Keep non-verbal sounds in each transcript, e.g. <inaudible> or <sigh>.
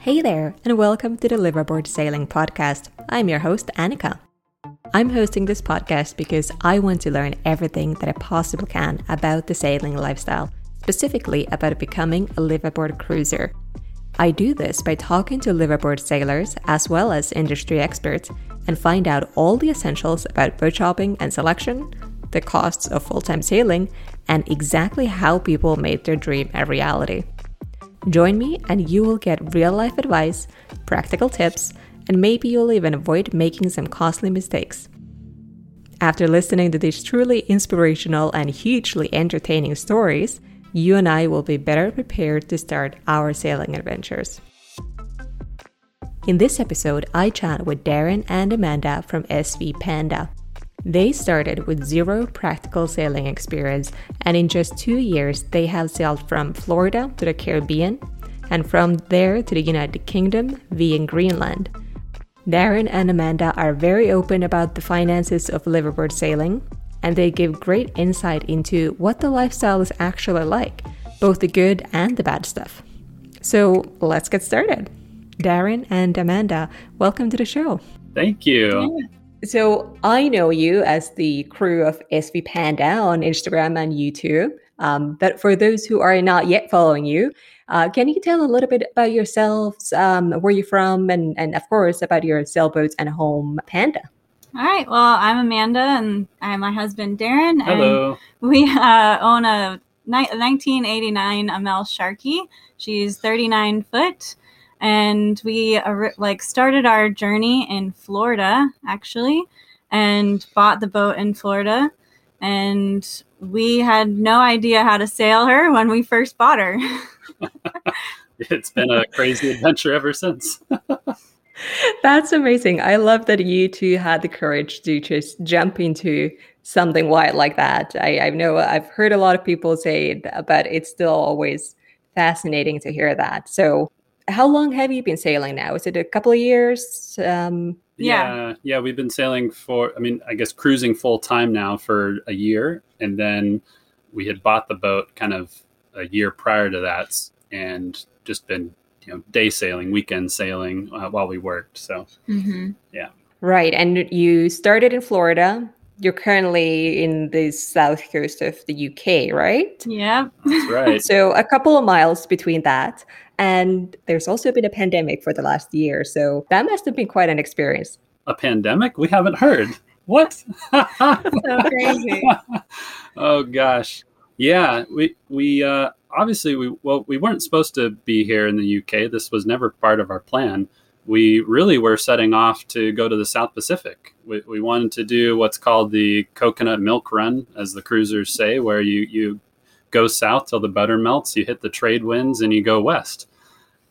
Hey there, and welcome to the Liveaboard Sailing Podcast. I'm your host, Annika. I'm hosting this podcast because I want to learn everything that I possibly can about the sailing lifestyle, specifically about becoming a liveaboard cruiser. I do this by talking to liveaboard sailors as well as industry experts and find out all the essentials about boat shopping and selection, the costs of full time sailing, and exactly how people made their dream a reality. Join me, and you will get real life advice, practical tips, and maybe you'll even avoid making some costly mistakes. After listening to these truly inspirational and hugely entertaining stories, you and I will be better prepared to start our sailing adventures. In this episode, I chat with Darren and Amanda from SV Panda. They started with zero practical sailing experience, and in just two years, they have sailed from Florida to the Caribbean and from there to the United Kingdom via Greenland. Darren and Amanda are very open about the finances of liveaboard sailing, and they give great insight into what the lifestyle is actually like, both the good and the bad stuff. So let's get started. Darren and Amanda, welcome to the show. Thank you. So I know you as the crew of SV Panda on Instagram and YouTube. Um, but for those who are not yet following you, uh, can you tell a little bit about yourselves, um, where you're from, and, and of course about your sailboats and home Panda? All right. Well, I'm Amanda, and I'm my husband Darren. Hello. And we uh, own a ni- 1989 Amel Sharki. She's 39 foot and we uh, like started our journey in Florida actually and bought the boat in Florida and we had no idea how to sail her when we first bought her. <laughs> it's been a crazy adventure ever since. <laughs> That's amazing. I love that you two had the courage to just jump into something wild like that. I, I know I've heard a lot of people say it, but it's still always fascinating to hear that. So, how long have you been sailing now? Is it a couple of years? Um, yeah. yeah, yeah, we've been sailing for. I mean, I guess cruising full time now for a year, and then we had bought the boat kind of a year prior to that, and just been you know day sailing, weekend sailing uh, while we worked. So mm-hmm. yeah, right. And you started in Florida. You're currently in the south coast of the UK, right? Yeah, that's right. <laughs> so a couple of miles between that. And there's also been a pandemic for the last year. So that must have been quite an experience. A pandemic? We haven't heard. What? so crazy. <laughs> oh gosh. Yeah, we we uh obviously we well we weren't supposed to be here in the UK. This was never part of our plan. We really were setting off to go to the South Pacific. We, we wanted to do what's called the coconut milk run, as the cruisers say, where you you go south till the butter melts, you hit the trade winds, and you go west.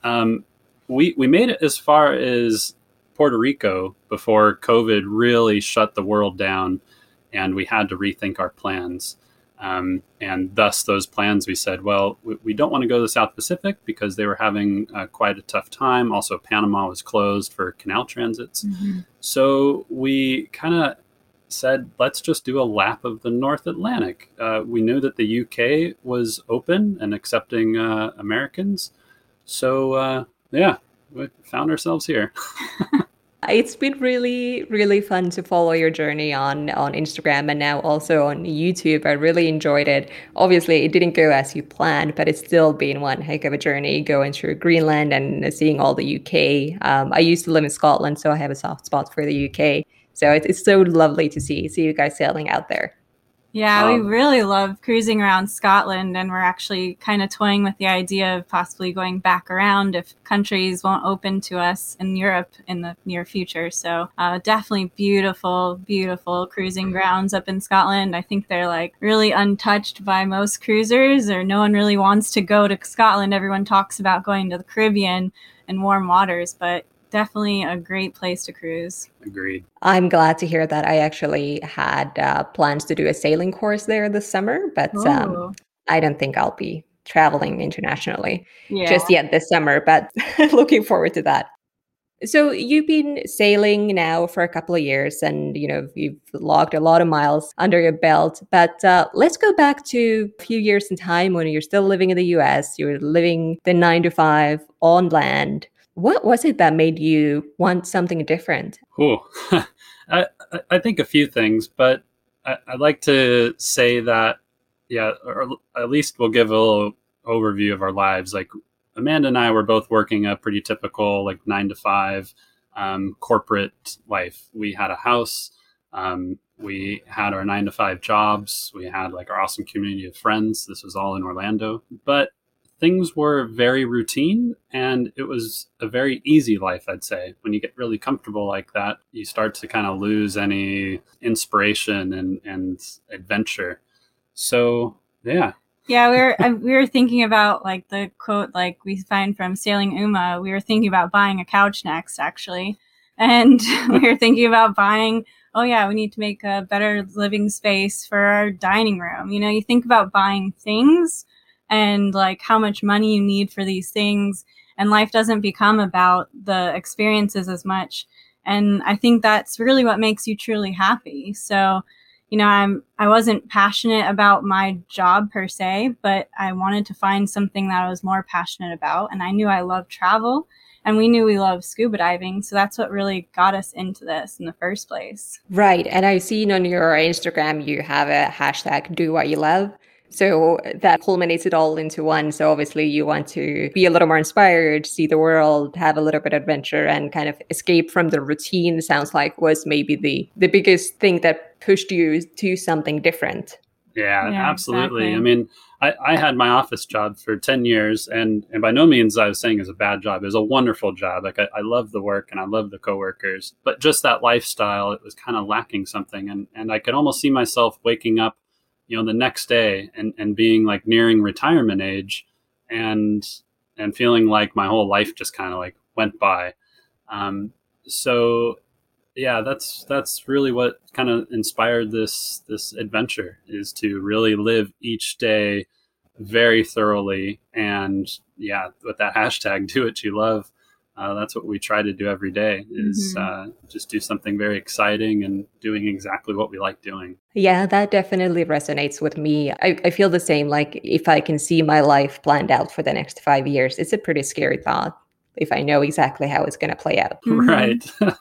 Um, we we made it as far as Puerto Rico before COVID really shut the world down, and we had to rethink our plans. Um, and thus, those plans, we said, well, we, we, don't want to go to the South Pacific because they were having uh, quite a tough time. Also, Panama was closed for canal transits. Mm-hmm. So we kind of said, let's just do a lap of the North Atlantic. Uh, we knew that the UK was open and accepting uh, Americans. So, uh, yeah, we found ourselves here. <laughs> it's been really really fun to follow your journey on on instagram and now also on youtube. I really enjoyed it. Obviously it didn't go as you planned but it's still been one heck of a journey going through greenland and seeing all the uk um, i used to live in scotland so i have a soft spot for the uk so it's, it's so lovely to see see you guys sailing out there yeah, um, we really love cruising around Scotland, and we're actually kind of toying with the idea of possibly going back around if countries won't open to us in Europe in the near future. So, uh, definitely beautiful, beautiful cruising grounds up in Scotland. I think they're like really untouched by most cruisers, or no one really wants to go to Scotland. Everyone talks about going to the Caribbean and warm waters, but definitely a great place to cruise. Agreed. I'm glad to hear that. I actually had uh, plans to do a sailing course there this summer, but um, I don't think I'll be traveling internationally yeah. just yet this summer, but <laughs> looking forward to that. So you've been sailing now for a couple of years and you know you've logged a lot of miles under your belt but uh, let's go back to a few years in time when you're still living in the US you're living the 9 to 5 on land what was it that made you want something different? Oh, <laughs> I, I think a few things, but I, would like to say that, yeah, or at least we'll give a little overview of our lives. Like Amanda and I were both working a pretty typical, like nine to five um, corporate life. We had a house. Um, we had our nine to five jobs. We had like our awesome community of friends. This was all in Orlando. But things were very routine and it was a very easy life, I'd say. When you get really comfortable like that, you start to kind of lose any inspiration and, and adventure. So, yeah. Yeah, we were <laughs> um, we were thinking about like the quote like we find from Sailing Uma. We were thinking about buying a couch next, actually, and <laughs> we were thinking about buying oh yeah, we need to make a better living space for our dining room. You know, you think about buying things and like how much money you need for these things. And life doesn't become about the experiences as much. And i think that's really what makes you truly happy. So you know i'm i wasn't passionate about my job per se but i wanted to find something that i was more passionate about. And i knew i loved travel and we knew we loved scuba diving. So that's what really got us into this in the first place. Right. And i've seen on your instagram you have a hashtag do what you love so that culminates it all into one. So obviously you want to be a little more inspired, see the world, have a little bit of adventure and kind of escape from the routine sounds like was maybe the the biggest thing that pushed you to something different. Yeah, yeah absolutely. Exactly. I mean, I, I had my office job for 10 years and, and by no means I was saying it was a bad job. It was a wonderful job. Like I, I love the work and I love the coworkers, but just that lifestyle, it was kind of lacking something. And, and I could almost see myself waking up you know the next day and and being like nearing retirement age and and feeling like my whole life just kind of like went by. Um, so yeah that's that's really what kind of inspired this this adventure is to really live each day very thoroughly and yeah with that hashtag <laughs> do what you love uh, that's what we try to do every day is mm-hmm. uh, just do something very exciting and doing exactly what we like doing. Yeah that definitely resonates with me. I, I feel the same like if i can see my life planned out for the next five years it's a pretty scary thought if i know exactly how it's going to play out. <laughs> Right. <laughs>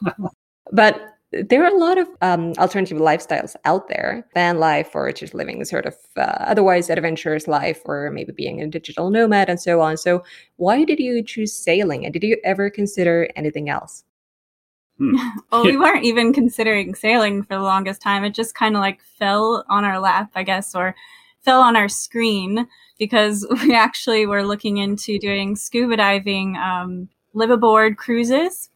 But there are a lot of um, alternative lifestyles out there. Van life or just living sort of uh, otherwise adventurous life or maybe being a digital nomad and so on. So why did you choose sailing? And did you ever consider anything else? Hmm. <laughs> well we <laughs> weren't even considering sailing for the longest time. It just kind of like fell on our lap i guess or fell on our screen because <laughs> we actually were looking into doing scuba diving um, live aboard cruises.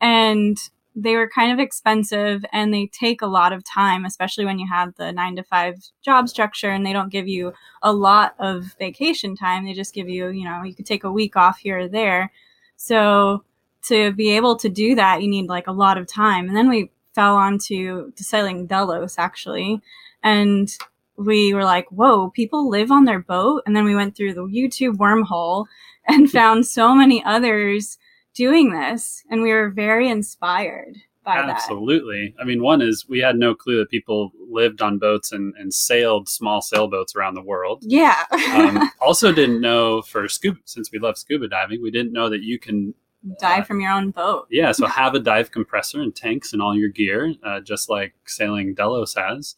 And they were kind of expensive and they take a lot of time, especially when you have the nine to five job structure and they don't give you a lot of vacation time. They just give you, you know, you could take a week off here or there. So to be able to do that, you need like a lot of time. And then we fell onto to sailing Delos actually, and we were like, "Whoa, people live on their boat!" And then we went through the YouTube wormhole and <laughs> found so many others doing this, and we were very inspired by that. Absolutely. I mean, one is we had no clue that people lived on boats and, and sailed small sailboats around the world. Yeah. um, <laughs> also, didn't know for scuba, since we love scuba diving, we didn't know that you can dive uh, from your own boat. Yeah. So <laughs> have a dive compressor and tanks and all your gear, uh, just like sailing Delos has.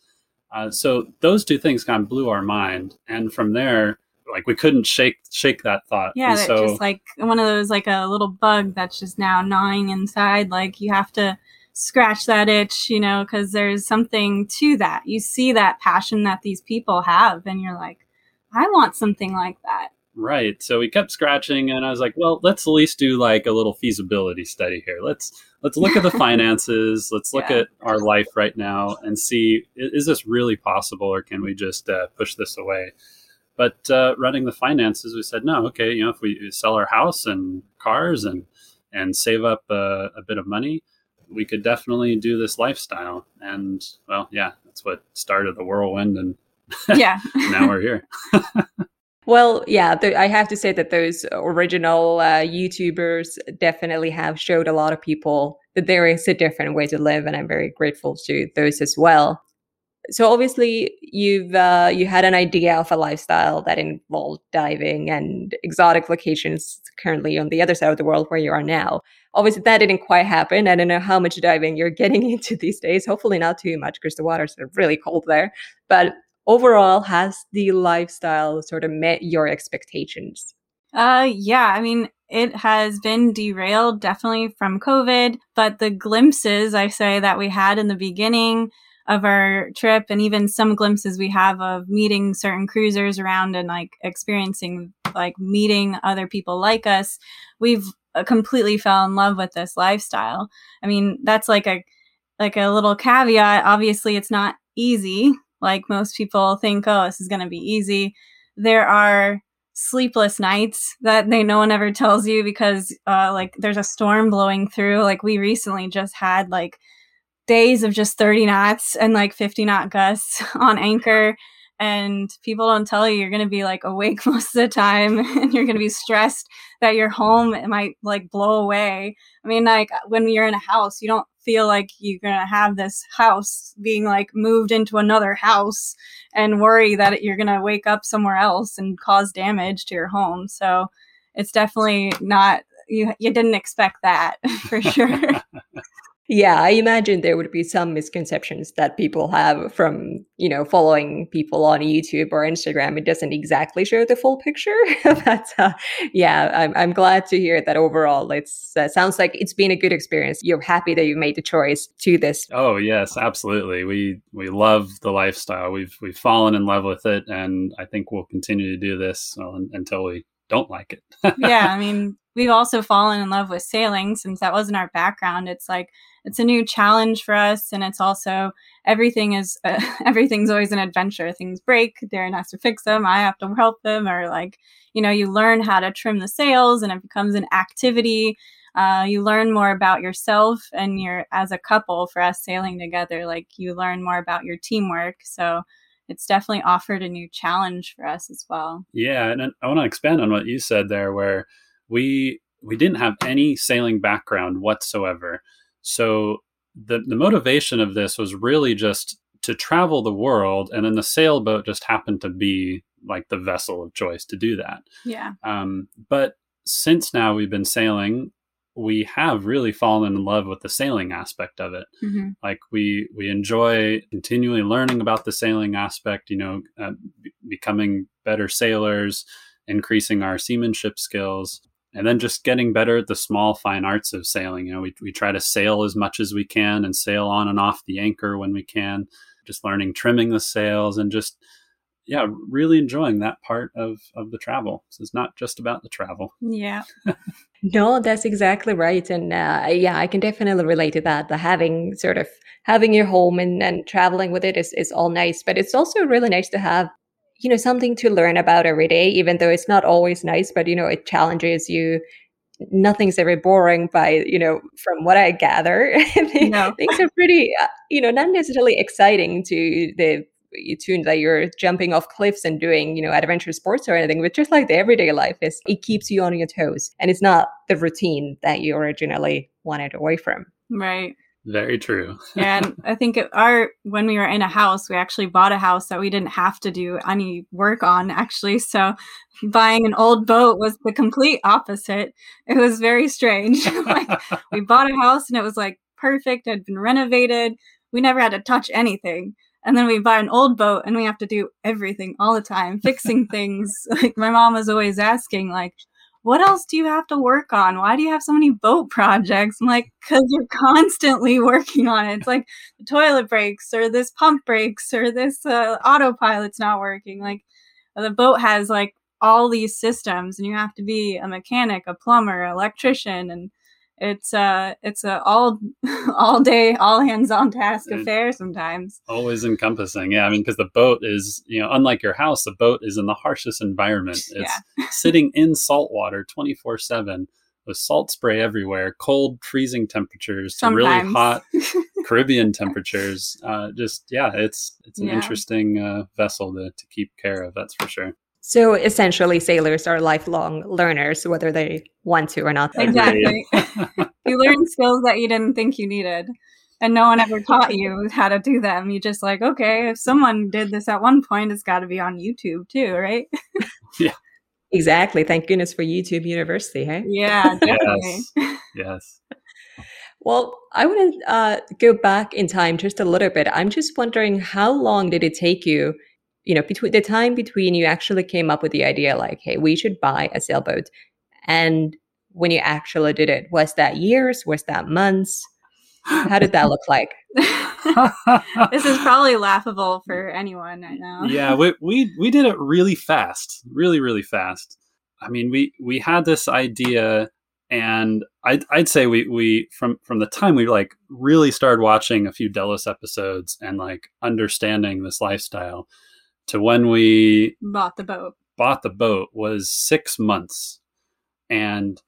Uh, so those two things kind of blew our mind, and from there, like we couldn't shake shake that thought. Yeah, so, just like one of those like a little bug that's just now gnawing inside. Like you have to scratch that itch, you know, because there's something to that. You see that passion that these people have, and you're like, I want something like that. Right. So we kept scratching, and I was like, well, let's at least do like a little feasibility study here. Let's let's look at the <laughs> finances. let's look yeah. at our life right now and see is this really possible, or can we just uh, push this away? But uh, running the finances, we said no. Okay, you know, if we sell our house and cars and and save up a, a bit of money, we could definitely do this lifestyle. And well, yeah, that's what started the whirlwind, and <laughs> yeah, now we're here. <laughs> Well, yeah, th- I have to say that those original uh, YouTubers definitely have showed a lot of people that there is a different way to live, and I'm very grateful to those as well. So obviously, you've uh, you had an idea of a lifestyle that involved diving and exotic locations. Currently, on the other side of the world where you are now, obviously that didn't quite happen. I don't know how much diving you're <laughs> getting into these days. Hopefully, not too much because the waters are really cold there. But overall, has the lifestyle sort of met your expectations? Uh, yeah. I mean, it has been derailed definitely from COVID, but the glimpses I say that we had in the beginning of our trip and even some glimpses we have of meeting certain cruisers around and like experiencing like meeting other people like us, we've uh, completely fell in love with this lifestyle. I mean, that's like a like a little caveat. Obviously, it's not easy like most people think, oh, this is going to be easy. There are sleepless nights that they no one ever tells you because uh, like there's a storm blowing through. Like we recently just had like days of just 30 knots and like 50 knot gusts <laughs> on anchor and people don't tell you you're going to be like awake <laughs> most of the time and you're going to be stressed that your home might like blow away. I mean, like when you're in a house, you don't feel like you're going to have this house being like moved into another house and worry that you're going to wake up somewhere else and cause damage to your home. So it's definitely not you you didn't expect that <laughs> for sure. Yeah, I imagine there would be some misconceptions that people have from, you know, following people on YouTube or Instagram. It doesn't exactly show the full picture. <laughs> but uh, yeah, I'm, I'm glad to hear that overall it's uh, sounds like it's been a good experience. You're happy that you made the choice to this. Oh, yes, absolutely. We we love the lifestyle. We've we've fallen in love with it and I think we'll continue to do this until we don't like it. <laughs> yeah, I mean, we've also fallen in love with sailing since that wasn't our background. It's like it's a new challenge for us and it's also everything is uh, <laughs> everything's always an adventure. Things break darren has to fix them i have to help them or like you know you learn how to trim the sails and it becomes an activity. Uh, you learn more about yourself and you're as a couple for us sailing together like you learn more about your teamwork. So it's definitely offered a new challenge for us as well. Yeah and i want to expand on what you said there where we we didn't have any sailing background whatsoever so the the motivation of this was really just to travel the world, and then the sailboat just happened to be like the vessel of choice to do that. Yeah. Um, but since now we've been sailing, we have really fallen in love with the sailing aspect of it. Mm-hmm. Like we we enjoy continually learning about the sailing aspect. You know, uh, b- becoming better sailors, increasing our seamanship skills and then just getting better at the small fine arts of sailing you know we, we try to sail as much as we can and sail on and off the anchor when we can just learning trimming the sails and just yeah really enjoying that part of of the travel. So it's not just about the travel. Yeah. <laughs> No that's exactly right. And uh, yeah i can definitely relate to that. The having sort of having your home and, and traveling with it is, is all nice but it's also really nice to have you know something to learn about every day even though it's not always nice but you know it challenges you nothing's ever boring by, you know, from what I gather. <laughs> no. Things are pretty, uh, you know, not necessarily exciting to the tune that you're jumping off cliffs and doing, you know, adventure sports or anything, but just like the everyday life is it keeps you on your toes. And it's not the routine that you originally wanted away from. Right. Very true. <laughs> and I think our when we were in a house, we actually bought a house that we didn't have to do any work on actually. So buying an old boat was the complete opposite. It was very strange. <laughs> like we <laughs> bought a house and it was like perfect, had been renovated. We never had to touch anything. And then we buy an old boat and we have to do everything all the time, fixing things. Like my mom was always asking, like, what else do you have to work on? Why do you have so many boat projects? I'm like, because you're constantly <laughs> working on it. It's like the toilet breaks or this pump breaks or this uh, autopilot's not working. Like the boat has like all these systems and you have to be a mechanic, a plumber, electrician, and it's uh it's a all <laughs> all day all hands on task affair sometimes. Always encompassing. Yeah i mean because the boat is you know unlike your house the boat is in the harshest environment. <laughs> It's yeah. <laughs> sitting in salt water 24 7 with salt spray everywhere cold freezing temperatures to really hot caribbean temperatures. Uh, just yeah it's it's an yeah. interesting uh, vessel to, to keep care of that's for sure so essentially, sailors are lifelong learners, whether they want to or not. Exactly. <laughs> you learn skills that you didn't think you needed, and no one ever taught you how to do them. You just like, okay, if someone did this at one point, it's got to be on YouTube too, right? <laughs> yeah. Exactly. Thank goodness for YouTube University, hey? Yeah, <laughs> definitely. yes. yes. Well, I want to uh, go back in time just a little bit. I'm just wondering how long did it take you you know, between the time between you actually came up with the idea, like, hey, we should buy a sailboat, and when you actually did it, was that years? Was that months? How did that look like? <laughs> this is probably laughable for anyone right now. <laughs> yeah, we, we we did it really fast, really really fast. I mean, we we had this idea, and I'd I'd say we we from from the time we like really started watching a few Delos episodes and like understanding this lifestyle to when we bought the boat. bought the boat was six months. And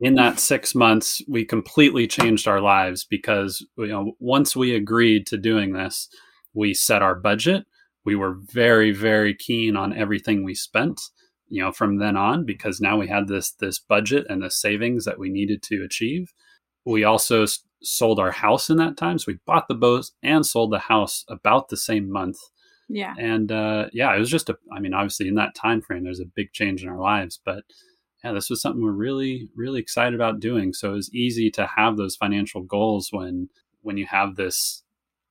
in that six months we completely changed our lives because you know once we agreed to doing this we set our budget. We were very very keen on everything we spent you know from then on because now we had this this budget and the savings that we needed to achieve. We also sold our house in that time. So we bought the boat and sold the house about the same month yeah. And uh, yeah, it was just a. I mean, obviously in that time frame, there's a big change in our lives, but yeah, this was something we're really, really excited about doing. So it was easy to have those financial goals when when you have this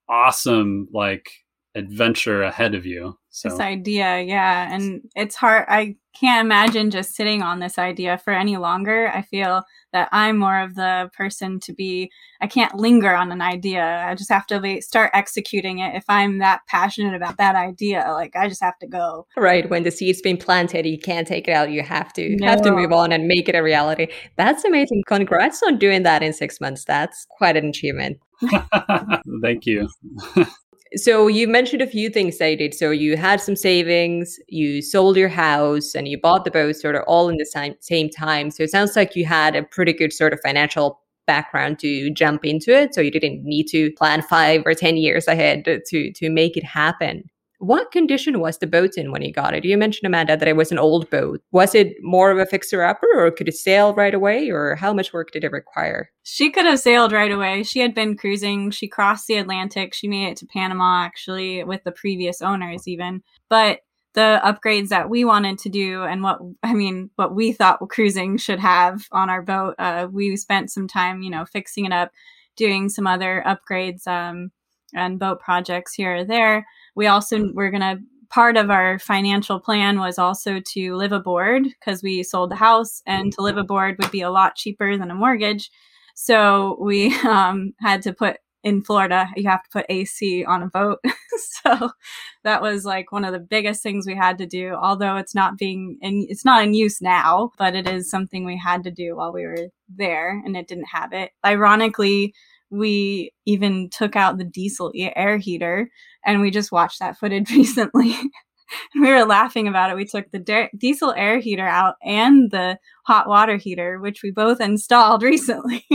awesome like adventure ahead of you. So. This idea, yeah, and it's hard. I can't imagine just sitting on this idea for any longer. I feel that I'm more of the person to be, I can't linger on an idea. I just have to start executing it. If I'm that passionate about that idea, like I just have to go. Right. When the seed's been planted, you can't take it out. You have to no. have to move on and make it a reality. That's amazing. Congrats on doing that in six months. That's quite an achievement. <laughs> Thank you. <laughs> so you mentioned a few things that you did. So you had some savings, you sold your house, and you bought the boat sort of all in the same time. So it sounds like you had a pretty good sort of financial background to jump into it. So you didn't need to plan five or ten years ahead to to make it happen. What condition was the boat in when he got it? You mentioned, Amanda, that it was an old boat. Was it more of a fixer upper or could it sail right away or how much work did it require? She could have sailed right away. She had been cruising. She crossed the Atlantic. She made it to Panama actually with the previous owners, even. But the upgrades that we wanted to do and what I mean, what we thought cruising should have on our boat, uh, we spent some time, you know, fixing it up, doing some other upgrades um, and boat projects here or there we also were going to part of our financial plan was also to live aboard because we sold the house and to live aboard would be a lot cheaper than a mortgage. So we <laughs> um, had to put in florida you have to put ac on a boat. <laughs> So that was like one of the biggest things we had to do although it's not being in it's not in use now but it is something we had to do while we were there and it didn't have it. Ironically we even took out the diesel air heater and we just watched that footage <laughs> recently we were laughing about it. We took the de- diesel air heater out and the hot water heater, which we both installed <laughs> recently.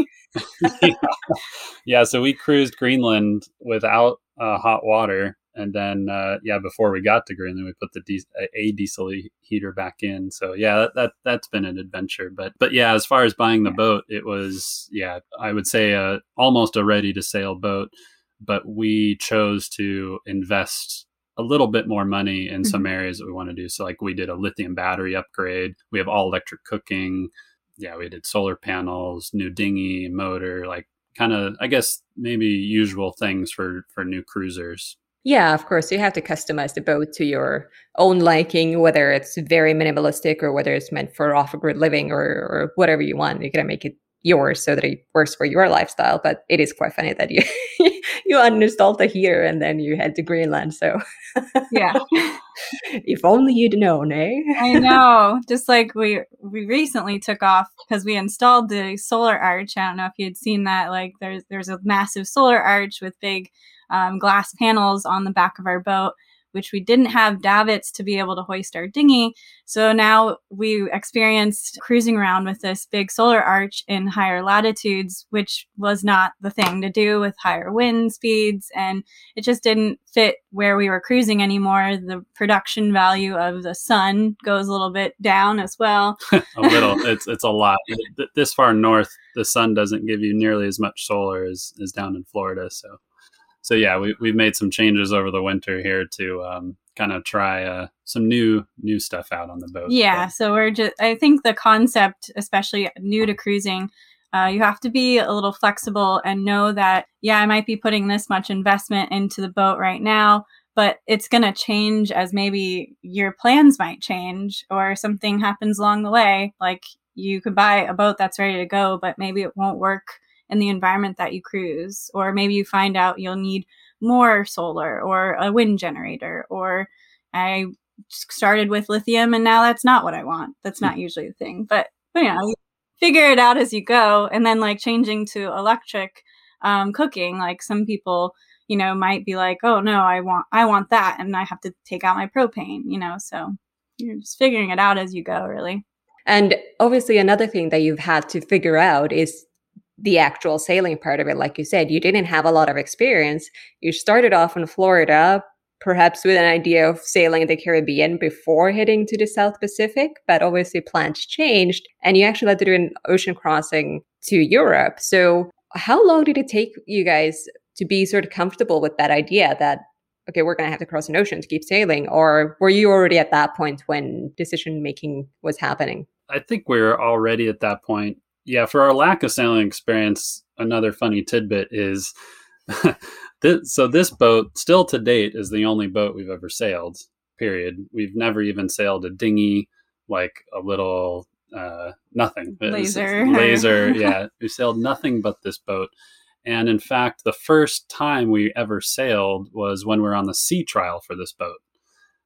yeah. <laughs> yeah, so we cruised Greenland without uh, hot water and then uh, yeah, before we got to Greenland, we put the di- a diesel heater back in. So yeah, that, that that's been an adventure. But but yeah, as far as buying the boat, it was yeah, I would say a, almost a ready to sail boat. But we chose to invest a little bit more money in some mm-hmm. areas that we want to do. So like we did a lithium battery upgrade. We have all electric cooking. Yeah, we did solar panels, new dinghy, motor, like kind of I guess maybe usual things for for new cruisers. Yeah, of course. You have to customize the boat to your own liking, whether it's very minimalistic or whether it's meant for off grid living or, or whatever you want. You gotta make it yours so that it works for your lifestyle. But it is quite funny that you <laughs> you uninstalled the heater and then you head to Greenland. So yeah, <laughs> if only you'd known, eh? I know. Just like we we recently took off because we installed the solar arch. I don't know if you'd seen that. Like there's there's a massive solar arch with big um, glass panels on the back of our boat, which we didn't have davits to be able to hoist our dinghy. So now we experienced cruising around with this big solar arch in higher latitudes, which was not the thing to do with higher wind speeds. And it just didn't fit where we were cruising anymore. The production value of the sun goes a little bit down as well. <laughs> <laughs> a little. It's, it's a lot. This far north, the sun doesn't give you nearly as much solar as, as down in Florida. So so yeah, we we've made some changes over the winter here to um, kind of try uh, some new new stuff out on the boat. Yeah, but. so we're just I think the concept, especially new to cruising, uh, you have to be a little flexible and know that yeah, I might be putting this much investment into the boat right now, but it's going to change as maybe your plans might change or something happens along the way. Like you could buy a boat that's ready to go, but maybe it won't work in the environment that you cruise. Or maybe you find out you'll need more solar or a wind generator, or I started with lithium and now that's not what I want. That's not usually the thing. But, but know, figure it out as you go. And then like changing to electric um, cooking, like some people, you know, might be like, oh no, I want I want that and I have to take out my propane, you know. So you're just figuring it out as you go, really. And obviously another thing that you've had to figure out is the actual sailing part of it. Like you said, you didn't have a lot of experience. You started off in Florida, perhaps with an idea of sailing the Caribbean before heading to the South Pacific, but obviously plans changed and you actually had to do an ocean crossing to Europe. So, how long did it take you guys to be sort of comfortable with that idea that, okay, we're going to have to cross an ocean to keep sailing? Or were you already at that point when decision making was happening? I think we are already at that point yeah, for our lack of sailing experience, another funny tidbit is <laughs> this, so this boat still to date is the only boat we've ever sailed. Period. We've never even sailed a dinghy, like a little uh, nothing laser. <laughs> laser, <laughs> yeah. We sailed nothing but this boat. And in fact, the first time we ever sailed was when we were on the sea trial for this boat.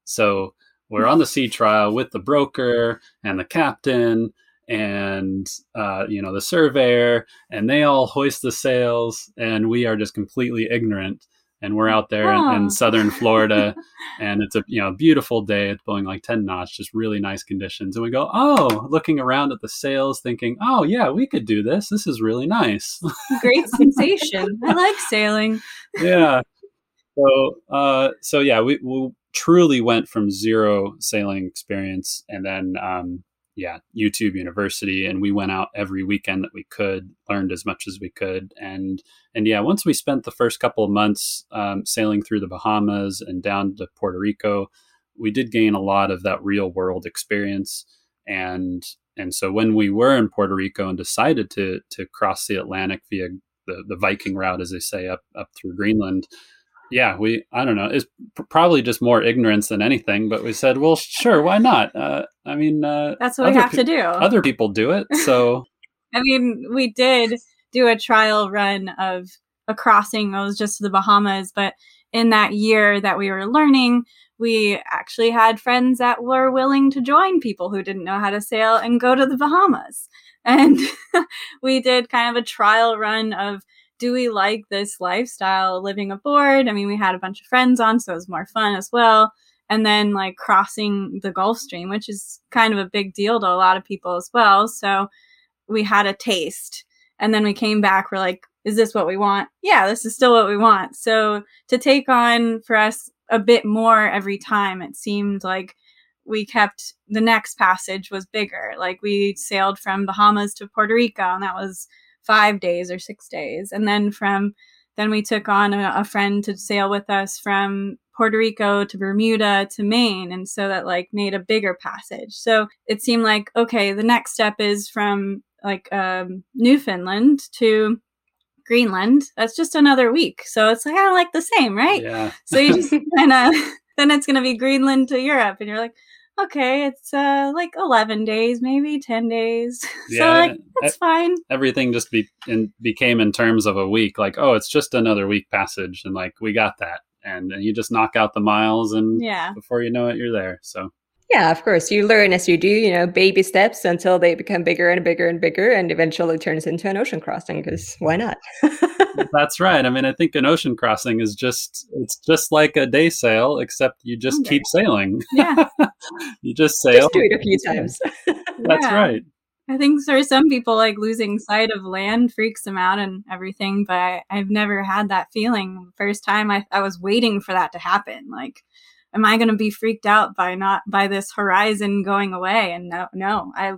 So we're on the sea trial with the broker and the captain and uh, you know the surveyor and they all hoist the sails and we are just completely ignorant and we're out there oh. in, in, southern florida <laughs> and it's a you know beautiful day. It's blowing like 10 knots just really nice conditions and we go oh looking around at the sails thinking oh yeah we could do this. This is really nice. <laughs> Great sensation. I like sailing. Yeah. <laughs> So uh so yeah we, we truly went from zero sailing experience and then um yeah, YouTube University, and we went out every weekend that we could, learned as much as we could, and and yeah, once we spent the first couple of months um, sailing through the Bahamas and down to Puerto Rico, we did gain a lot of that real world experience, and and so when we were in Puerto Rico and decided to to cross the Atlantic via the, the Viking route, as they say, up up through Greenland, yeah, we I don't know, it's probably just more ignorance than anything, but we said, well, sure, why not? Uh, I mean, uh, that's what we have pe- to do. Other people do it, <laughs> so. I mean, we did do a trial run of a crossing. It was just to the Bahamas, but in that year that we were learning, we actually had friends that were willing to join people who didn't know how to sail and go to the Bahamas. And <laughs> we did kind of a trial run of do we like this lifestyle living aboard? I mean, we had a bunch of friends on, so it was more fun as well. and then like crossing the Gulf Stream, which is kind of a big deal to a lot of people as well. So we had a taste. And then we came back, we're like, is this what we want? Yeah, this is still what we want. So to take on for us a bit more every time, it seemed like we kept the next passage was bigger. Like we sailed from Bahamas to Puerto Rico, and that was five days or six days. And then from then we took on a, a friend to sail with us from Puerto Rico to Bermuda to Maine. And so that like made a bigger passage. So it seemed like, okay, the next step is from like um, Newfoundland to Greenland. That's just another week. So it's kind of like the same, right? Yeah. So you just <laughs> kind of, <laughs> then it's going to be Greenland to Europe. And you're like, okay, it's uh like 11 days, maybe 10 days. <laughs> Yeah, so like that's fine. Everything just be in, became in terms of a week. Like, oh, it's just another week passage, and like we got that, and, and you just knock out the miles, and Yeah. before you know it, you're there. So Yeah, of course. You learn as you do, you know, baby steps until they become bigger and bigger and bigger, and eventually turns into an ocean crossing. Because why not? <laughs> that's right. I mean, I think an ocean crossing is just it's just like a day sail, except you just Okay. keep sailing. Yeah. <laughs> you just sail. Just do it a few times. <laughs> That's Yeah. right. I think for some people, like losing sight of land freaks them out and everything, but I, I've never had that feeling. First time I, I was waiting for that to happen. Like, am I going to be freaked out by not, by this horizon going away? And no, no, I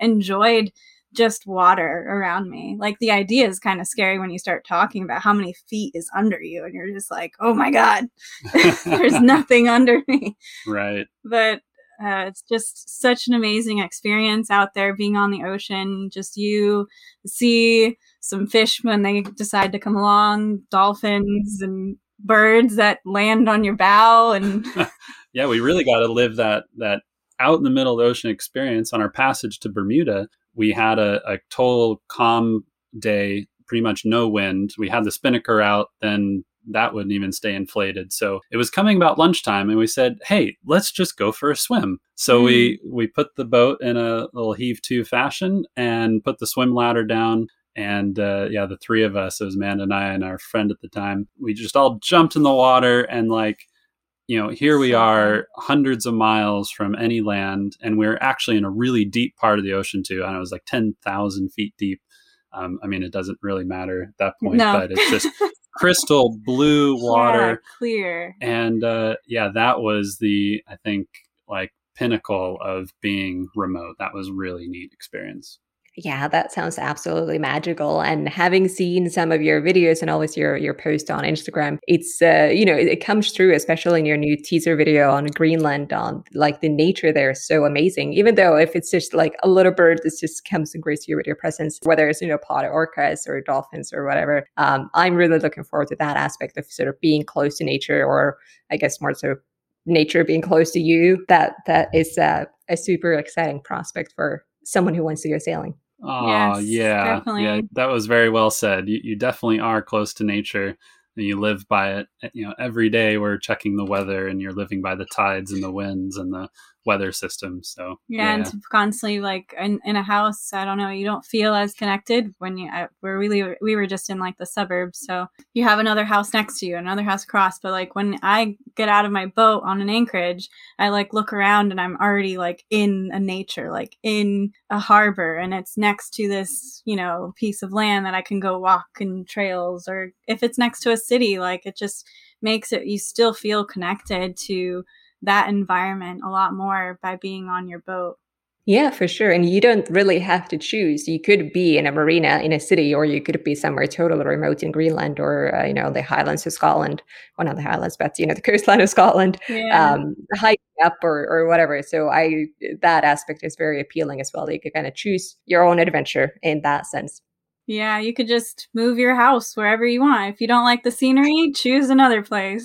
enjoyed just water around me. Like, the idea is kind of scary when you start talking about how many feet is under you, and you're just like, oh my God, <laughs> there's <laughs> nothing under me Right. but uh, it's just such an amazing experience out there being on the ocean just you see some fish when they decide to come along dolphins and birds that land on your bow and <laughs> yeah, we really got to live that that out in the middle of the ocean experience. On our passage to Bermuda, we had a, a total calm day, pretty much no wind. We had the spinnaker out, then that wouldn't even stay inflated. So it was coming about lunchtime, and we said, "Hey, let's just go for a swim." So we mm. we put the boat in a little heave to fashion and put the swim ladder down. And uh, yeah, the three of us, it was Amanda and I and our friend at the time, we just all jumped in the water and like you know, here we are hundreds of miles from any land, and we're actually in a really deep part of the ocean too. And it was like 10,000 feet deep. Um, I mean, it doesn't really matter at that point, no but it's just <laughs> crystal blue water. Yeah, clear And uh, yeah, that was the, I think, like pinnacle of being remote. That was really neat experience. Yeah, that sounds absolutely magical. And having seen some of your videos and always your your post on Instagram, it's uh, you know, it, it comes through, especially in your new teaser video on Greenland, on like the nature there is so amazing. Even though if it's just like a little bird that just comes and graces you with your presence, whether it's you know pod orcas or dolphins or whatever, um, I'm really looking forward to that aspect of sort of being close to nature, or I guess more so nature being close to you. That that is uh, a super exciting prospect for someone who wants to go sailing. Oh, Yes, yeah. definitely. Yeah, that was very well said. You, you definitely are close to nature and you live by it. Eh, you know, every day we're checking the weather and you're living by the tides and the winds and the weather system. So, yeah, and to constantly like in, in a house i don't know you don't feel as connected when you I, where we live, we were just in like the suburbs so you have another house next to you another house across but like when i get out of my boat on an anchorage i like look around and i'm already like in a nature like in a harbor and it's next to this you know piece of land that i can go walk in trails or if it's next to a city like it just makes it you still feel connected to that environment a lot more by being on your boat Yeah, for sure. And you don't really have to choose. You could be in a marina in a city, or you could be somewhere totally remote in Greenland or, uh, you know, the highlands of Scotland. Well, not the highlands, but, you know, the <laughs> coastline of Scotland, yeah um, hiking up or, or whatever. So I, that aspect is very appealing as well. You could kind of choose your own adventure in that sense. Yeah, you could just move your house wherever you want. If you don't like the scenery, choose another place.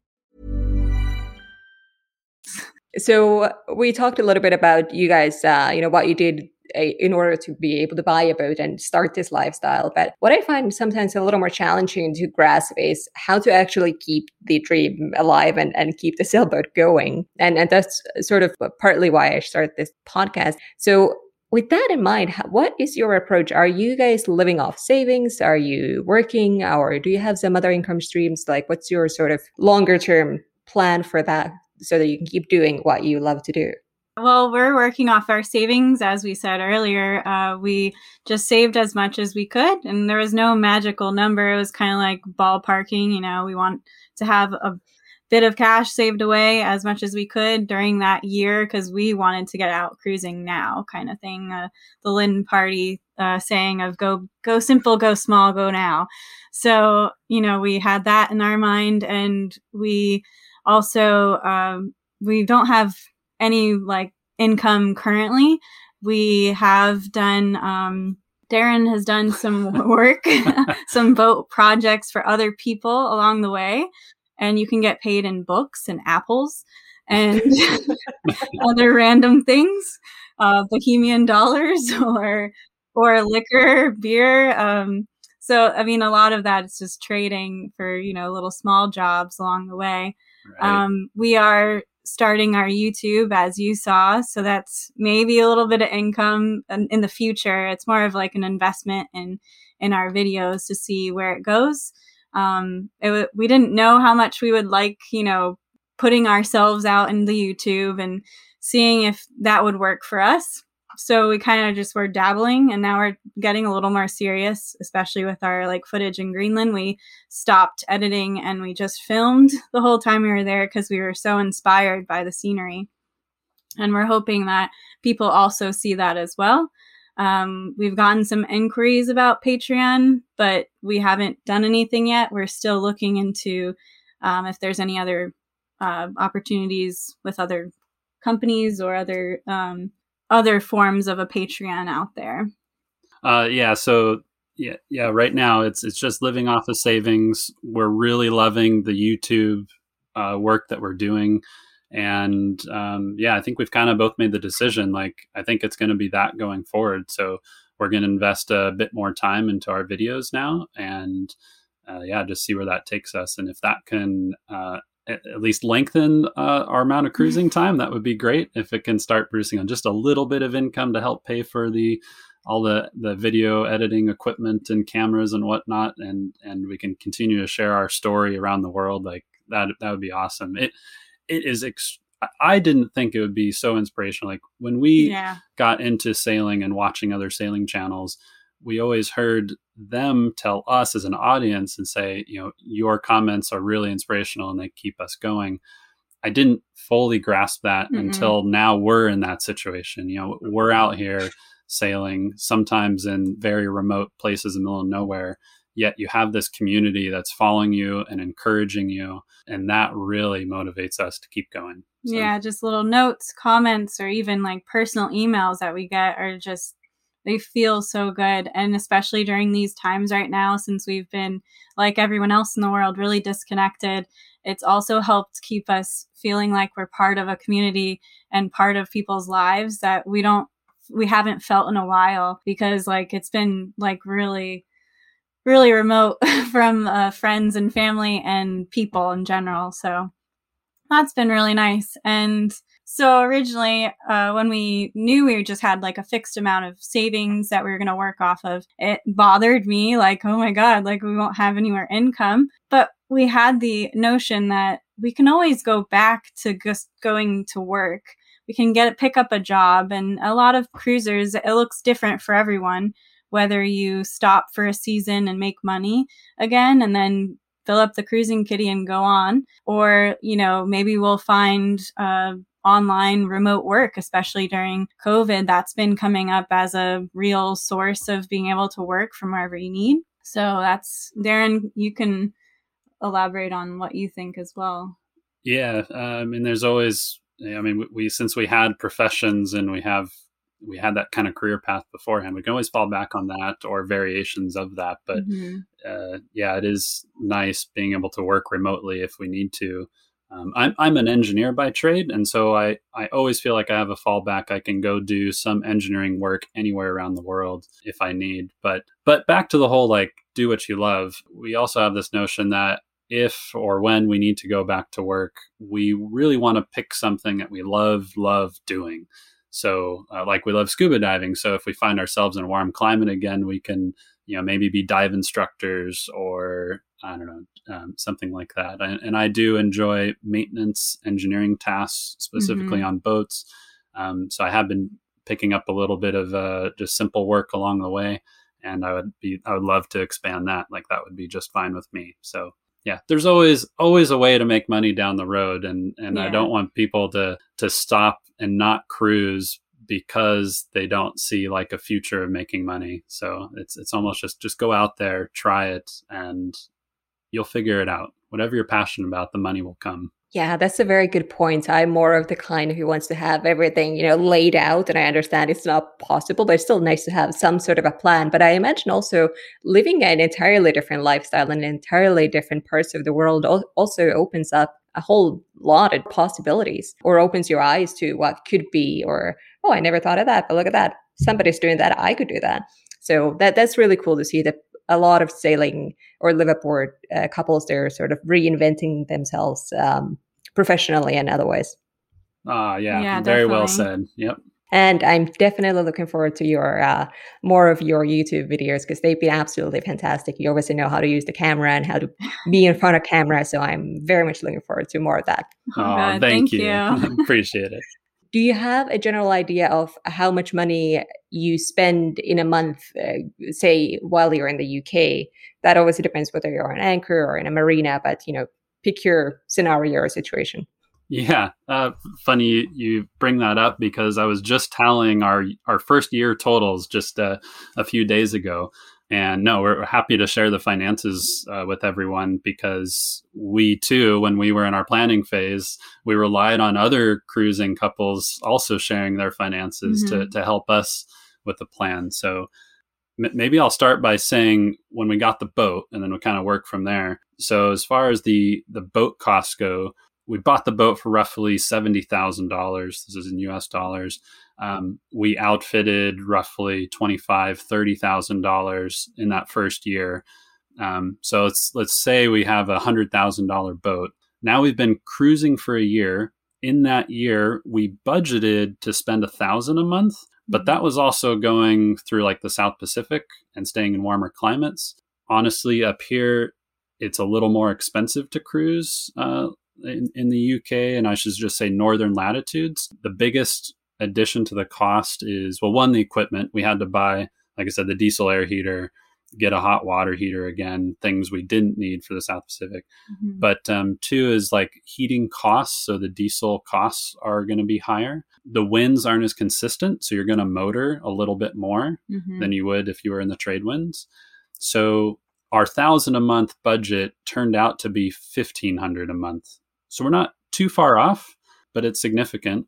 So we talked a little bit about you guys, uh, you know, what you did uh, in order to be able to buy a boat and start this lifestyle. But what I find sometimes a little more challenging to grasp is how to actually keep the dream alive and, and keep the <laughs> sailboat going. And, and that's sort of partly why I started this podcast. So with that in mind, what is your approach? Are you guys living off savings? Are you working or do you have some other income streams? Like what's your sort of longer term plan for that so that you can keep doing what you love to do? Well, we're working off our savings, as we said earlier. Uh, we just saved as much as we could, and there was no magical number. It was kind of like ballparking. You know, we want to have a bit of cash saved away as much as we could during that year because we wanted to get out cruising now, kind of thing. Uh, the Lin Pardey uh, saying of "Go, go simple, go small, go now." So you know, we had that in our mind, and we also um, we don't have any like income currently. We have done, um, Darren has done some <laughs> work, <laughs> some boat projects for other people along the way. And you can get paid in books and apples and <laughs> other random things, uh, Bahamian dollars or, or liquor, beer. Um, so, I mean, a lot of that is just trading for, you know, little small jobs along the way. Right. Um, we are starting our YouTube, as you saw. So that's maybe a little bit of income in, the future. It's more of like an investment in in our videos to see where it goes. Um, it, we didn't know how much we would like, you know, putting ourselves out in the YouTube and seeing if that would work for us so we kind of just were dabbling and now we're getting a little more serious especially with our like footage in greenland. We stopped editing and we just filmed the whole time we were there because we were so inspired by the scenery. And we're hoping that people also see that as well. Um, we've gotten some inquiries about patreon but we haven't done anything yet. We're still looking into um, if there's any other uh, opportunities with other companies or other um, other forms of a Patreon out there? Uh, yeah. So yeah, yeah. Right now, it's it's just living off of savings. We're really loving the YouTube uh, work that we're doing, and um, yeah, I think we've kind of both made the decision. Like, I think it's going to be that going forward. So we're going to invest a bit more time into our videos now, and uh, yeah, just see where that takes us. And if that can uh, at least lengthen uh, our amount of cruising <sighs> time, that would be great. If it can start producing on just a little bit of income to help pay for the all the the video editing equipment and cameras and whatnot, and and we can continue to share our story around the world, like that that would be awesome. It it is. Ex- I didn't think it would be so inspirational. Like when we yeah. got into sailing and watching other sailing channels, we always heard them tell us as an audience and say, you know, your comments are really inspirational and they keep us going. I didn't fully grasp that mm-hmm. until now we're in that situation. You know, we're out here sailing, sometimes in very remote places in the middle of nowhere, yet you have this community that's following you and encouraging you. And that really motivates us to keep going. So. Yeah, just little notes, comments, or even like personal emails that we get are just they feel so good. And especially during these times right now, since we've been, like everyone else in the world, really disconnected, it's also helped keep us feeling like we're part of a community and part of people's lives that we don't, we haven't felt in a while because like it's been like really, really remote <laughs> from uh, friends and family and people in general. So that's been really nice. And so originally, uh, when we knew we just had like a fixed amount of savings that we were going to work off of, it bothered me like, oh my God, like we won't have any more income. But we had the notion that we can always go back to just going to work. We can get pick up a job, and a lot of cruisers, it looks different for everyone. Whether you stop for a season and make money again, and then fill up the cruising kitty and go on. Or, you know, maybe we'll find, uh, online remote work, especially during COVID. That's been coming up as a real source of being able to work from wherever you need. So that's Darren, you can elaborate on what you think as well. Yeah. I mean, there's always, I mean, we, we since we had professions and we have we had that kind of career path beforehand. We can always fall back on that or variations of that. But mm-hmm. uh, yeah, it is nice being able to work remotely if we need to. Um, I'm, I'm an engineer by trade, and so I, I always feel like I have a fallback. I can go do some engineering work anywhere around the world if I need. But but back to the whole like do what you love. We also have this notion that if or when we need to go back to work, we really want to pick something that we love love doing. So, uh, like we love scuba diving. So, if we find ourselves in a warm climate again, we can, you know, maybe be dive instructors or I don't know, um, something like that. And, and, I do enjoy maintenance engineering tasks, specifically mm-hmm. on boats. Um, so, I have been picking up a little bit of uh, just simple work along the way, and I would be, I would love to expand that. Like that would be just fine with me. So, yeah there's always always a way to make money down the road and and yeah. i don't want people to to stop and not cruise because they don't see like a future of making money so it's it's almost just just go out there try it and you'll figure it out whatever you're passionate about the money will come yeah, that's a very good point. I'm more of the kind who wants to have everything, you know, laid out. And I understand it's not possible, but it's still nice to have some sort of a plan. But I imagine also living an entirely different lifestyle in entirely different parts of the world also opens up a whole lot of possibilities or opens your eyes to what could be or, oh, I never thought of that, but look at that. Somebody's doing that. I could do that. So that that's really cool to see that a lot of sailing or live aboard uh, couples they're sort of reinventing themselves um, professionally and otherwise. Ah, uh, yeah, yeah, very definitely. well said. Yep. And I'm definitely looking forward to your uh, more of your YouTube videos because they've been absolutely fantastic. You obviously know how to use the camera and how to be in front of camera, so I'm very much looking forward to more of that. Oh, <laughs> oh thank, thank, you. you. <laughs> Appreciate it. Do you have a general idea of how much money you spend in a month, uh, say, while you're in the UK? That obviously depends whether you're on anchor or in a marina, but you know, pick your scenario or situation. Yeah, uh, funny you bring that up because I was just tallying our our first year totals just uh, a few days ago, and no, we're happy to share the finances uh, with everyone because we too, when we were in our planning phase, we relied on other cruising couples also sharing their finances mm-hmm. to to help us with the plan. So maybe I'll start by saying when we got the boat, and then we'll kind of work from there. So as far as the the boat costs go, we bought the boat for roughly seventy thousand dollars. This is in U.S. dollars. Um, we outfitted roughly twenty five, thirty thousand dollars in that first year. Um, so let's let's say we have a hundred thousand dollar boat. Now we've been cruising for a year. In that year, we budgeted to spend a thousand a month, but that was also going through like the South Pacific and staying in warmer climates. Honestly, up here, it's a little more expensive to cruise uh, in, in the UK, and I should just say northern latitudes. The biggest addition to the cost is well, one, the equipment. We had to buy, like I said, the diesel air heater, get a hot water heater again, things we didn't need for the South Pacific. Mm-hmm. But um, two is like heating costs. So the diesel costs are going to be higher. The winds aren't as consistent. So you're going to motor a little bit more mm-hmm. than you would if you were in the trade winds. So our thousand a month budget turned out to be 1500 a month. So we're not too far off, but it's significant.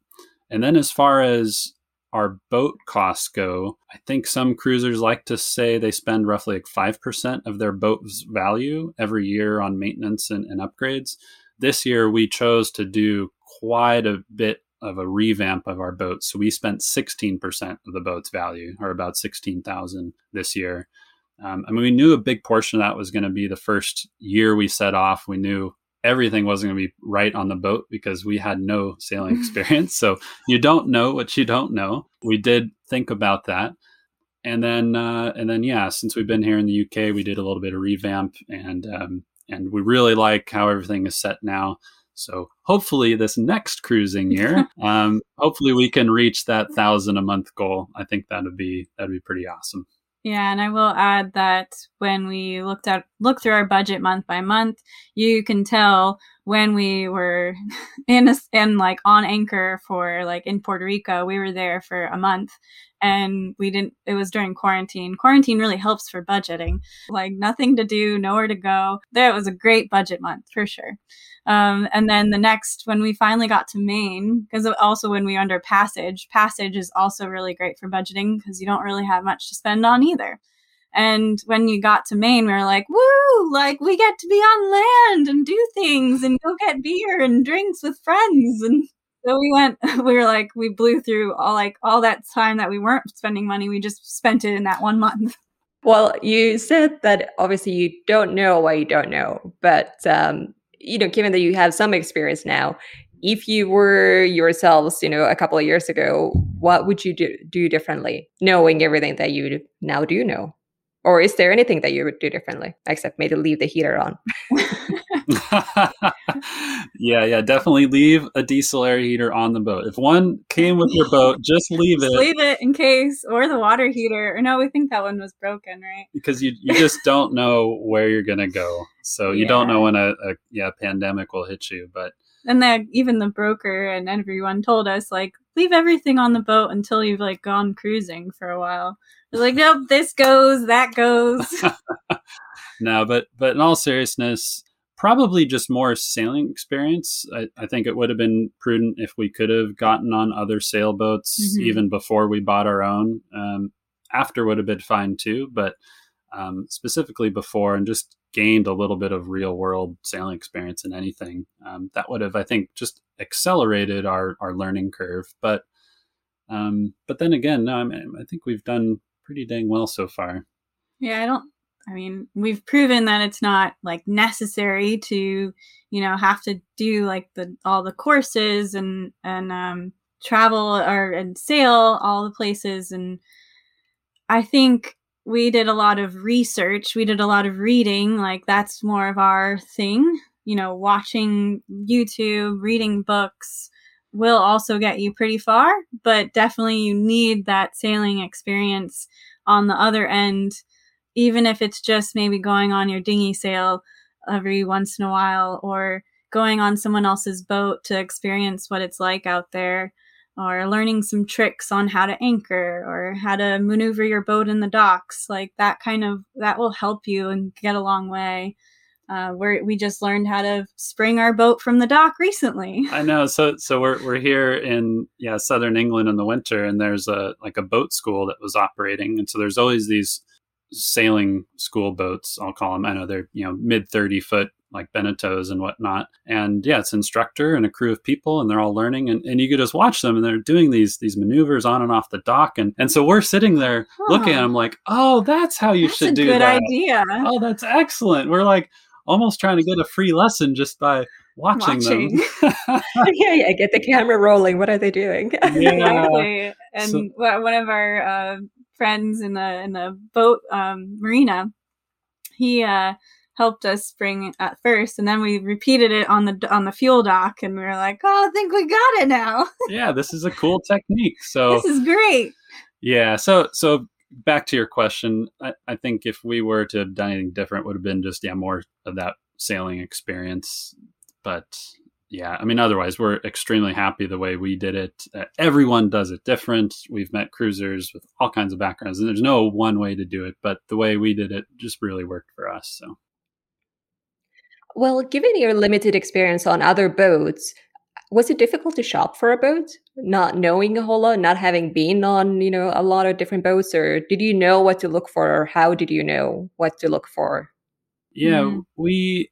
And then as far as our boat costs go, I think some cruisers like to say they spend roughly like 5% of their boat's value every year on maintenance and, and upgrades. This year, we chose to do quite a bit of a revamp of our boat. So we spent 16% of the boat's value, or about 16,000 this year. Um, I mean, we knew a big portion of that was going to be the first year we set off. We knew everything wasn't going to be right on the boat because we had no sailing <laughs> experience. so you don't know what you don't know. We did think about that. And then, uh, and then, yeah, since we've been here in the UK, we did a little bit of revamp and, um, and we really like how everything is set now. So hopefully this next cruising year, <laughs> um, hopefully we can reach that thousand a month goal. I think that'd be, that'd be pretty awesome. Yeah, and I will add that when we looked at look through our budget month by month, you can tell when we were <laughs> in a, in like on anchor for like in Puerto Rico, we were there for a month and we didn't it was during quarantine. Quarantine really helps for budgeting. Like nothing to do, nowhere to go. There was a great budget month for sure. Um, and then the next, when we finally got to Maine, because also when we under Passage, Passage is also really great for budgeting because you don't really have much to spend on either. And when you got to Maine, we were like, woo, like we get to be on land and do things and go get beer and drinks with friends. And so we went, <laughs> we were like, we blew through all like all that time that we weren't spending money. We just spent it in that one month. <laughs> Well, you said that obviously you don't know why you don't know, but um, you know, given that you have some experience now, if you were yourselves, you know, a couple of years ago, what would you do, do differently, knowing everything that you now do know? Or is there anything that you would do differently, except maybe leave the heater on? <laughs> <laughs> yeah, yeah, definitely leave a diesel air heater on the boat. If one came with your boat, just leave it. Leave it in case, or the water heater. Or no, we think that one was broken, right? Because you you just <laughs> don't know where you're gonna go, so you yeah. don't know when a, a yeah pandemic will hit you. But and then even the broker and everyone told us like leave everything on the boat until you've like gone cruising for a while. It's like nope, this goes, that goes. <laughs> no, but but in all seriousness probably just more sailing experience. I, I, think it would have been prudent if we could have gotten on other sailboats mm-hmm. even before we bought our own. Um, after would have been fine too, but um, specifically before and just gained a little bit of real world sailing experience in anything. Um, that would have, I think, just accelerated our, our learning curve. But um, but then again, no, I, mean, I think we've done pretty dang well so far. Yeah, I don't I mean, we've proven that it's not like necessary to, you know, have to do like the all the courses and and um, travel or and sail all the places. And I think we did a lot of research. We did a lot of reading. Like that's more of our thing. You know, watching YouTube, reading books will also get you pretty far, but definitely you need that sailing experience on the other end even if it's just maybe going on your dinghy sail every once in a while or going on someone else's boat to experience what it's like out there or learning some tricks on how to anchor or how to maneuver your boat in the docks like that kind of that will help you and get a long way uh, where we just learned how to spring our boat from the dock recently. <laughs> I know. So so we're we're here in yeah southern England in the winter, and there's a like a boat school that was operating, and so there's always these sailing school boats, I'll call them. I know they're, you know, mid 30 foot like Beneteaus and whatnot. And yeah, it's instructor and a crew of people and they're all learning and, and you could just watch them and they're doing these these maneuvers on and off the dock. And and so we're sitting there huh. looking at them like, oh, that's how you that's should do good that. idea. Oh, that's excellent. We're like almost trying to get a free lesson just by watching, watching. them. <laughs> <laughs> yeah, yeah, get the camera rolling. What are they doing? <laughs> Yeah. exactly. And so, one of our uh, friends in the in the boat um, marina, he uh, helped us bring at first, and then we repeated it on the on the fuel dock, and we were like, "Oh, I think we got it now." <laughs> yeah, this is a cool technique. So this is great. Yeah. So so back to your question, I, I think if we were to have done anything different, would have been just yeah more of that sailing experience. But yeah, I mean, otherwise, we're extremely happy the way we did it. Uh, everyone does it different. We've met cruisers with all kinds of backgrounds, and there's no one way to do it, but the way we did it just really worked for us. So, well, given your limited experience on other boats, was it difficult to shop for a boat, not knowing a whole lot, not having been on, you know, a lot of different boats, or did you know what to look for, or how did you know what to look for? Yeah, mm. we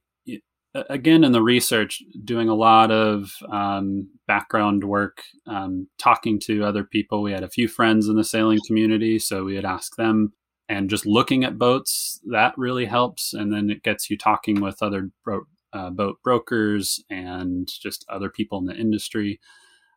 again in the research doing a lot of um, background work um, talking to other people. We had a few friends in the sailing community so we had asked them and just looking at boats that really helps. And then it gets you talking with other bro- uh, boat brokers and just other people in the industry.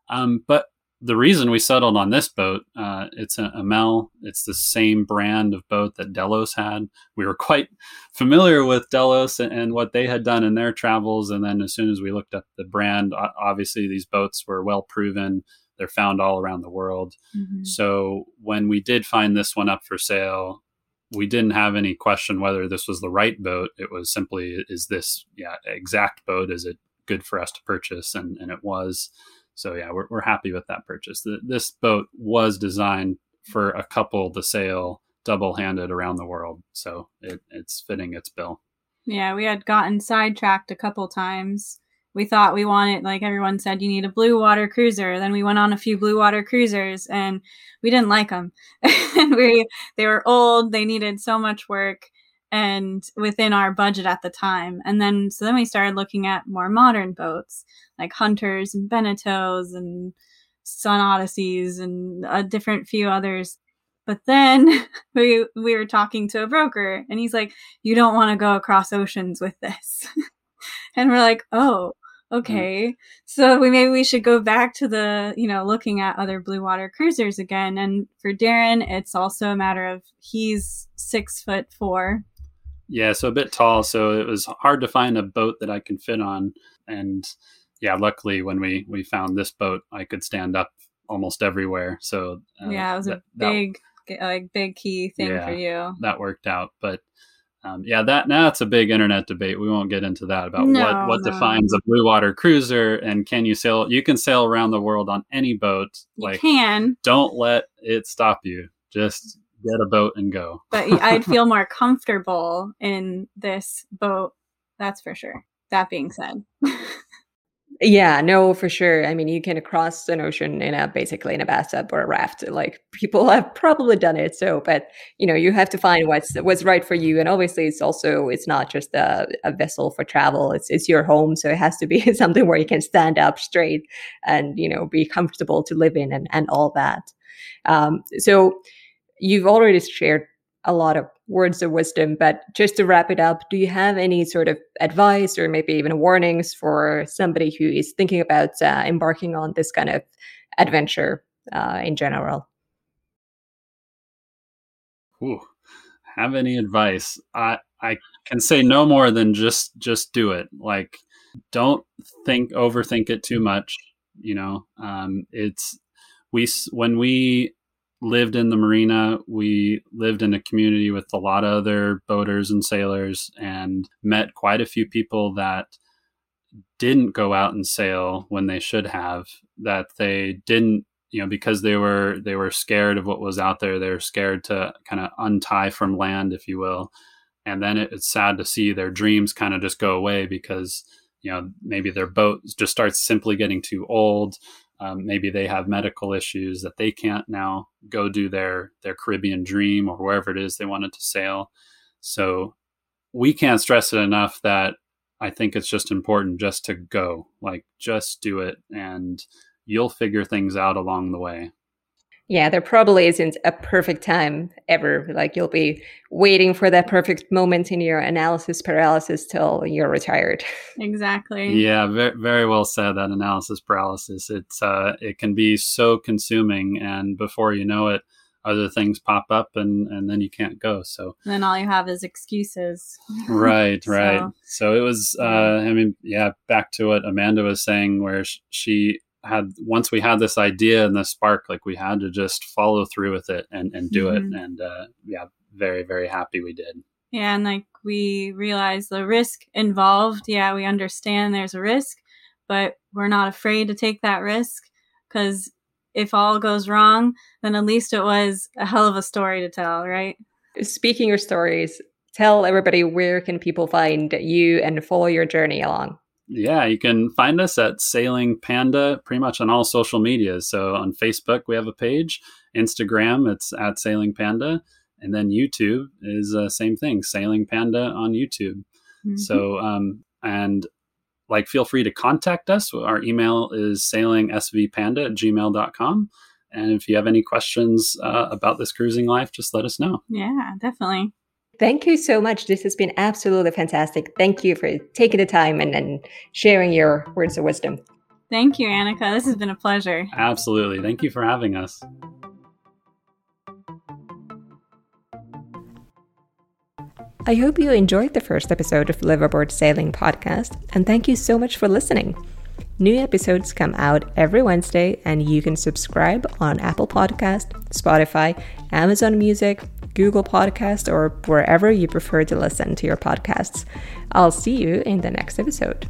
Um, but the reason we settled on this boat, uh, it's a Amel. It's the same brand of boat that Delos had. We were quite <laughs> familiar with Delos and, and, what they had done in their travels. And then as soon as we looked up the brand, obviously these boats were well proven. They're found all around the world. Mm-hmm. So when we did find this one up for sale, we didn't have any question whether this was the right boat. It was simply, is this yeah exact boat? Is it good for us to purchase? And and it was. So yeah, we're we're happy with that purchase. The, this boat was designed for a couple to sail double handed around the world, so it, it's fitting its bill. Yeah, we had gotten sidetracked a couple times. We thought we wanted, like everyone said, you need a blue water cruiser. Then we went on a few blue water cruisers, and we didn't like them. and <laughs> we they were old. They needed so much work, and within our budget at the time. And then so then we started looking at more modern boats like Hunters and Beneteaus and Sun Odysseys and a different few others. But then <laughs> we we were talking to a broker and he's like, "You don't want to go across oceans with this." <laughs> and we're like, "Oh, okay." Mm. So we maybe we should go back to the, you know, looking at other blue water cruisers again. And for Darren, it's also a matter of he's 6 foot 4. Yeah, so a bit tall, so it was hard to find a boat that I can fit on and yeah, luckily when we we found this boat, I could stand up almost everywhere. So uh, yeah, it was that, a big that, like big key thing yeah, for you. That worked out, but. Um, yeah, that now it's a big internet debate. We won't get into that about no, what what no. defines a blue water cruiser and can you sail? You can sail around the world on any boat. You like, can. Don't let it stop you. Just get a boat and go. but I'd <laughs> feel more comfortable in this boat. That's for sure. That being said. Yeah, no, for sure. I mean, you can cross an ocean in a basically in a bathtub or a raft. Like people <laughs> have probably done it. So, but you know, you have to find what's what's right for you. And obviously, it's also it's not just a, a vessel for travel. It's it's your home, so it has to be <laughs> something where you can stand up straight and you know be comfortable to live in and and all that. Um, so, you've already shared a lot of words of wisdom. But just to wrap it up, do you have any sort of advice or maybe even warnings for somebody who is thinking about uh, embarking on this kind of adventure uh, in general? Ooh, have any advice? I I can say no more than just just do it. Like, don't think overthink it too much. You know, um, it's we when we lived in the marina. We lived in a community with a lot of other boaters and sailors and met quite a few people that didn't go out and sail when they should have, that they didn't you know because they were they were scared of what was out there they were scared to kind of untie from land if you will and then it, it's sad to see their dreams kind of just go away because you know maybe their boat just starts simply getting too old um, maybe they have medical issues that they can't now go do their their Caribbean dream or wherever it is they wanted to sail. So we can't stress it enough that I think it's just important just to go, like just do it, and you'll figure things out along the way. Yeah, there probably isn't a perfect time ever. Like you'll be waiting for that perfect moment in your analysis paralysis till you're retired. <laughs> Exactly. Yeah, very, very well said. That analysis paralysis. It's uh, it can be so consuming, and before you know it, other things pop up, and and then you can't go. So and then all you have is excuses. <laughs> Right, so, right. So it was. Uh, I mean, yeah. Back to what Amanda was saying, where she had once we had this idea and the spark, like we had to just follow through with it and, and do mm-hmm. it. And uh, yeah, very, very happy we did. Yeah, and like we realized the risk involved. Yeah, we understand there's a risk, but we're not afraid to take that risk because if all goes wrong, then at least it was a hell of a story to tell, right? Speaking of stories, tell everybody where can people find you and follow your journey along? Yeah, you can find us at Sailing Panda pretty much on all social media. So on Facebook, we have a page. Instagram, it's at Sailing Panda. And then YouTube is the uh, same thing, Sailing Panda on YouTube. Mm-hmm. So, um, and like, feel free to contact us. Our email is sailingsvpanda at gmail.com. And if you have any questions uh, about this cruising life, just let us know. Yeah, definitely. Thank you so much. This has been absolutely fantastic. Thank you for taking the time and, and sharing your words of wisdom. Thank you, Annika. This has been a pleasure. Absolutely. Thank you for having us. I hope you enjoyed the first episode of Liveaboard Sailing Podcast, and thank you so much for listening. New episodes come out every Wednesday, and you can subscribe on Apple Podcast, Spotify, Amazon Music, Google Podcast, or wherever you prefer to listen to your podcasts. I'll see you in the next episode.